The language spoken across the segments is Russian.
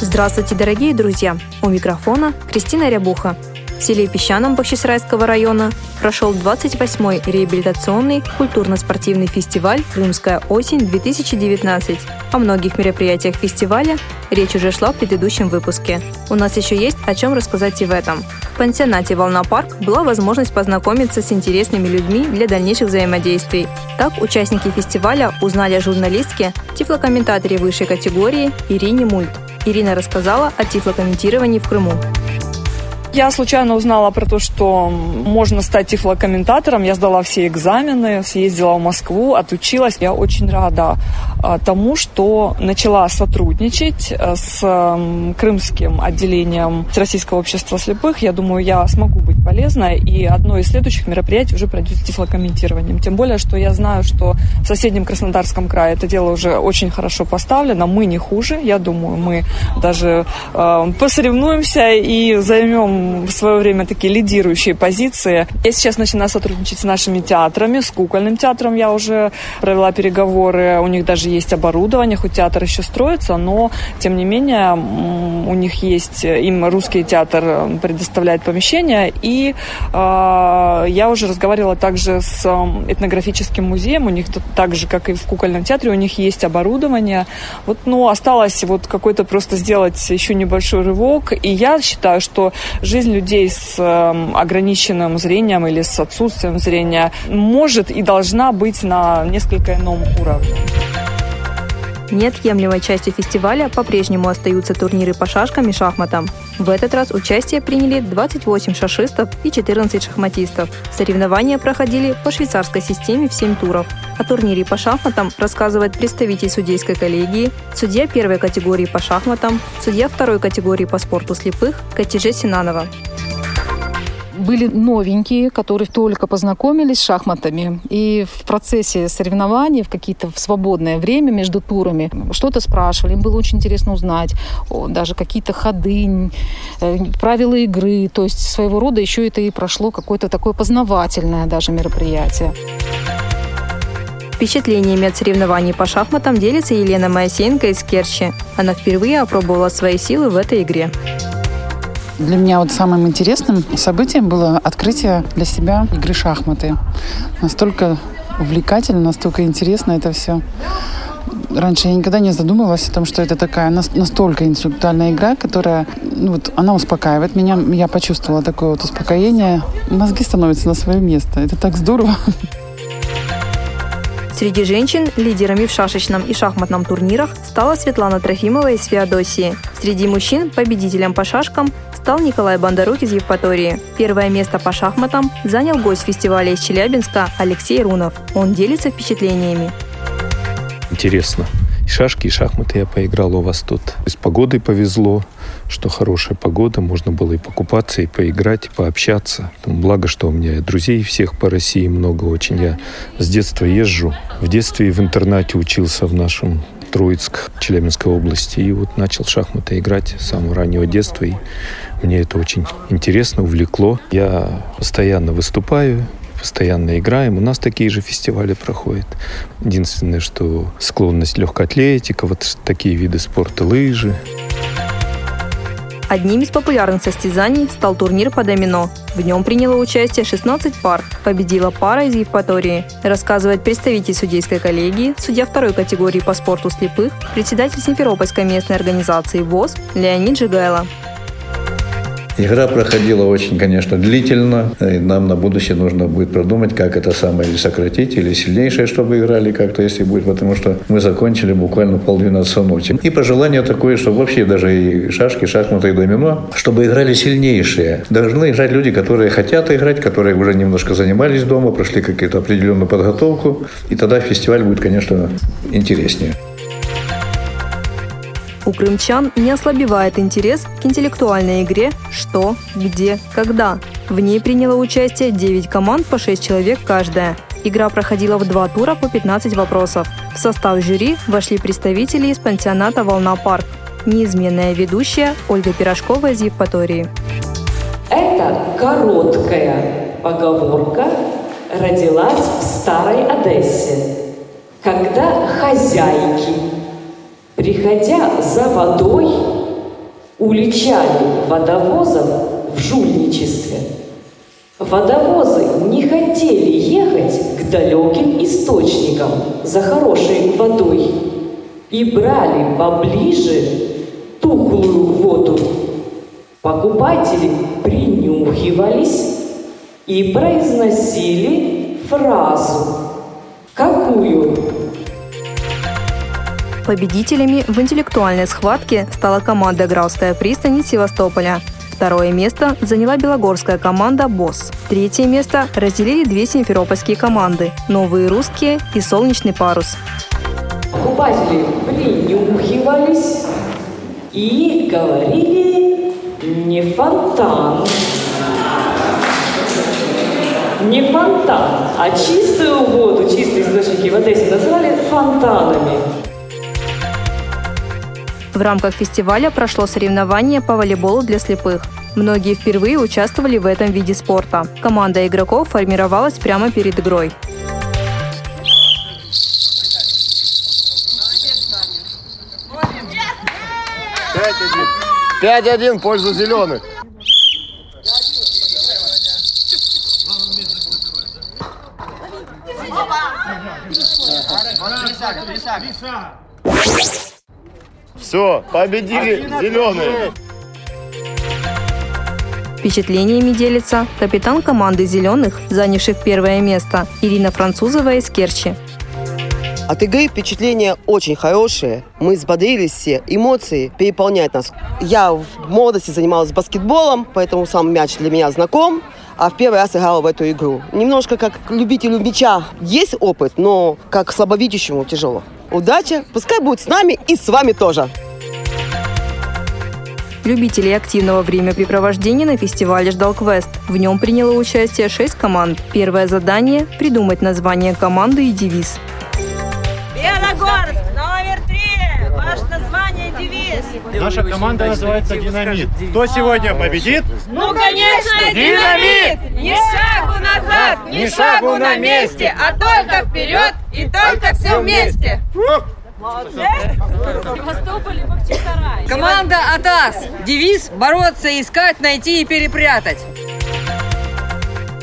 Здравствуйте, дорогие друзья! У микрофона Кристина Рябуха. В селе Песчаном Бахчисарайского района прошел 28-й реабилитационный культурно-спортивный фестиваль «Крымская осень-2019». О многих мероприятиях фестиваля речь уже шла в предыдущем выпуске. У нас еще есть о чем рассказать и в этом. В пансионате «Волна Парк» была возможность познакомиться с интересными людьми для дальнейших взаимодействий. Так, участники фестиваля узнали о журналистке, тифлокомментаторе высшей категории Ирине Мульт. Ирина рассказала о тифлокомментировании в Крыму. Я случайно узнала про то, что можно стать тифлокомментатором. Я сдала все экзамены, съездила в Москву, отучилась. Я очень рада а, тому, что начала сотрудничать э, с крымским отделением Российского общества слепых. Я думаю, я смогу быть полезной. И одно из следующих мероприятий уже пройдет с тифлокомментированием. Тем более, что я знаю, что в соседнем Краснодарском крае это дело уже очень хорошо поставлено. Мы не хуже. Я думаю, мы даже э, посоревнуемся и займем в свое время такие лидирующие позиции. Я сейчас начинаю сотрудничать с нашими театрами, с кукольным театром я уже провела переговоры. У них даже есть оборудование, хоть театр еще строится, но тем не менее у них есть, им русский театр предоставляет помещение. И э, я уже разговаривала также с этнографическим музеем. У них так же, как и в кукольном театре, у них есть оборудование. Вот, ну, осталось вот какой-то просто сделать еще небольшой рывок. И я считаю, что жизнь людей с эм, ограниченным зрением или с отсутствием зрения может и должна быть на несколько ином уровне. Неотъемлемой частью фестиваля по-прежнему остаются турниры по шашкам и шахматам. В этот раз участие приняли 28 шашистов и 14 шахматистов. Соревнования проходили по швейцарской системе в 7 туров. О турнире по шахматам рассказывает представитель судейской коллегии, судья первой категории по шахматам, судья второй категории по спорту слепых Катиже Синанова были новенькие, которые только познакомились с шахматами. И в процессе соревнований, в какие-то в свободное время между турами, что-то спрашивали. Им было очень интересно узнать даже какие-то ходы, э, правила игры. То есть своего рода еще это и прошло какое-то такое познавательное даже мероприятие. Впечатлениями от соревнований по шахматам делится Елена Моисеенко из Керчи. Она впервые опробовала свои силы в этой игре. Для меня вот самым интересным событием было открытие для себя игры шахматы. Настолько увлекательно, настолько интересно это все. Раньше я никогда не задумывалась о том, что это такая настолько интеллектуальная игра, которая, ну вот, она успокаивает меня. Я почувствовала такое вот успокоение. Мозги становятся на свое место. Это так здорово. Среди женщин лидерами в шашечном и шахматном турнирах стала Светлана Трофимова из Феодосии. Среди мужчин победителем по шашкам стал Николай Бондарук из Евпатории. Первое место по шахматам занял гость фестиваля из Челябинска Алексей Рунов. Он делится впечатлениями. Интересно. И шашки, и шахматы я поиграл у вас тут. С погодой повезло, что хорошая погода, можно было и покупаться, и поиграть, и пообщаться. Благо, что у меня друзей всех по России много очень. Я с детства езжу. В детстве в интернате учился в нашем Троицк, Челябинской области. И вот начал шахматы играть с самого раннего детства. И мне это очень интересно, увлекло. Я постоянно выступаю, постоянно играем. У нас такие же фестивали проходят. Единственное, что склонность легкая атлетика, вот такие виды спорта, лыжи. Одним из популярных состязаний стал турнир по домино. В нем приняло участие 16 пар. Победила пара из Евпатории. Рассказывает представитель судейской коллегии, судья второй категории по спорту слепых, председатель Симферопольской местной организации ВОЗ Леонид Жигайло. Игра проходила очень, конечно, длительно. И нам на будущее нужно будет продумать, как это самое или сократить, или сильнейшее, чтобы играли как-то, если будет, потому что мы закончили буквально полдвенадцатого ночи. И пожелание такое, что вообще даже и шашки, шахматы и домино, чтобы играли сильнейшие. Должны играть люди, которые хотят играть, которые уже немножко занимались дома, прошли какую-то определенную подготовку. И тогда фестиваль будет, конечно, интереснее. У крымчан не ослабевает интерес к интеллектуальной игре «Что?», «Где?», «Когда?». В ней приняло участие 9 команд по 6 человек каждая. Игра проходила в два тура по 15 вопросов. В состав жюри вошли представители из пансионата «Волна Парк». Неизменная ведущая Ольга Пирожкова из Евпатории. Это короткая поговорка родилась в Старой Одессе, когда хозяйки приходя за водой, уличали водовозов в жульничестве. Водовозы не хотели ехать к далеким источникам за хорошей водой и брали поближе тухлую воду. Покупатели принюхивались и произносили фразу. Какую? Победителями в интеллектуальной схватке стала команда «Грауская пристань» Севастополя. Второе место заняла белогорская команда «Босс». Третье место разделили две симферопольские команды «Новые русские» и «Солнечный парус». Покупатели принюхивались и говорили «не фонтан». Не фонтан, а чистую воду, чистые источники в Одессе называли фонтанами. В рамках фестиваля прошло соревнование по волейболу для слепых. Многие впервые участвовали в этом виде спорта. Команда игроков формировалась прямо перед игрой. Пять один в пользу зеленых. Все, победили зеленые. Впечатлениями делится капитан команды «Зеленых», занявших первое место, Ирина Французова из Керчи. От игры впечатления очень хорошие. Мы взбодрились все, эмоции переполняют нас. Я в молодости занималась баскетболом, поэтому сам мяч для меня знаком а в первый раз играла в эту игру. Немножко как любителю мяча есть опыт, но как слабовидящему тяжело. Удача, пускай будет с нами и с вами тоже. Любителей активного времяпрепровождения на фестивале ждал квест. В нем приняло участие шесть команд. Первое задание – придумать название команды и девиз. Белогорск, номер три. Ваше название девиз. Наша команда называется «Динамит». Кто сегодня победит? Ну, конечно, динамит! Ни шагу назад, ни шагу на месте, а только вперед и только все вместе. Команда «Атас». Девиз «Бороться, искать, найти и перепрятать».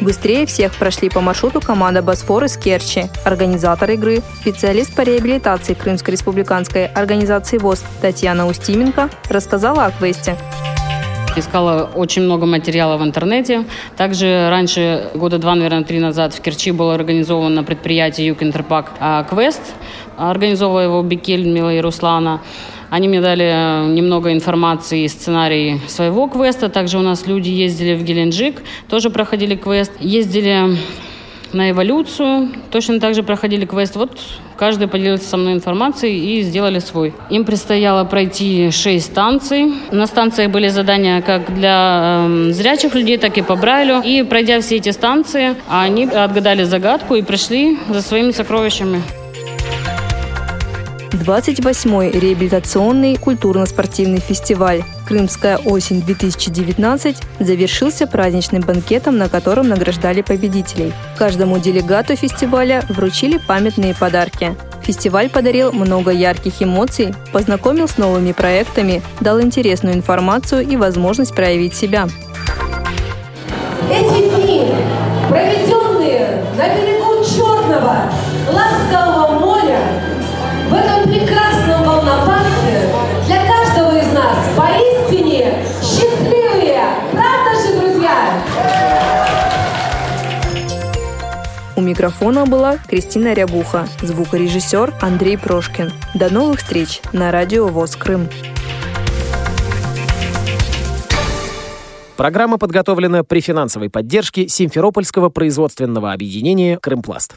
Быстрее всех прошли по маршруту команда «Босфор» из Керчи. Организатор игры, специалист по реабилитации Крымской республиканской организации ВОЗ Татьяна Устименко рассказала о квесте. Искала очень много материала в интернете. Также раньше, года два, наверное, три назад в Керчи было организовано предприятие Юг Интерпак Квест. Организовывала его Бекель, Мила и Руслана. Они мне дали э, немного информации и сценарий своего квеста. Также у нас люди ездили в Геленджик, тоже проходили квест. Ездили на эволюцию, точно так же проходили квест. Вот каждый поделился со мной информацией и сделали свой. Им предстояло пройти шесть станций. На станциях были задания как для э, зрячих людей, так и по Брайлю. И пройдя все эти станции, они отгадали загадку и пришли за своими сокровищами. 28-й реабилитационный культурно-спортивный фестиваль «Крымская осень-2019» завершился праздничным банкетом, на котором награждали победителей. Каждому делегату фестиваля вручили памятные подарки. Фестиваль подарил много ярких эмоций, познакомил с новыми проектами, дал интересную информацию и возможность проявить себя. Эти дни, проведенные на берегу Черного, ласкового моря, в этом прекрасном волнопарке для каждого из нас поистине счастливые, правда же, друзья? У микрофона была Кристина Рябуха, звукорежиссер Андрей Прошкин. До новых встреч на радио ВОЗ Крым. Программа подготовлена при финансовой поддержке Симферопольского производственного объединения «Крымпласт».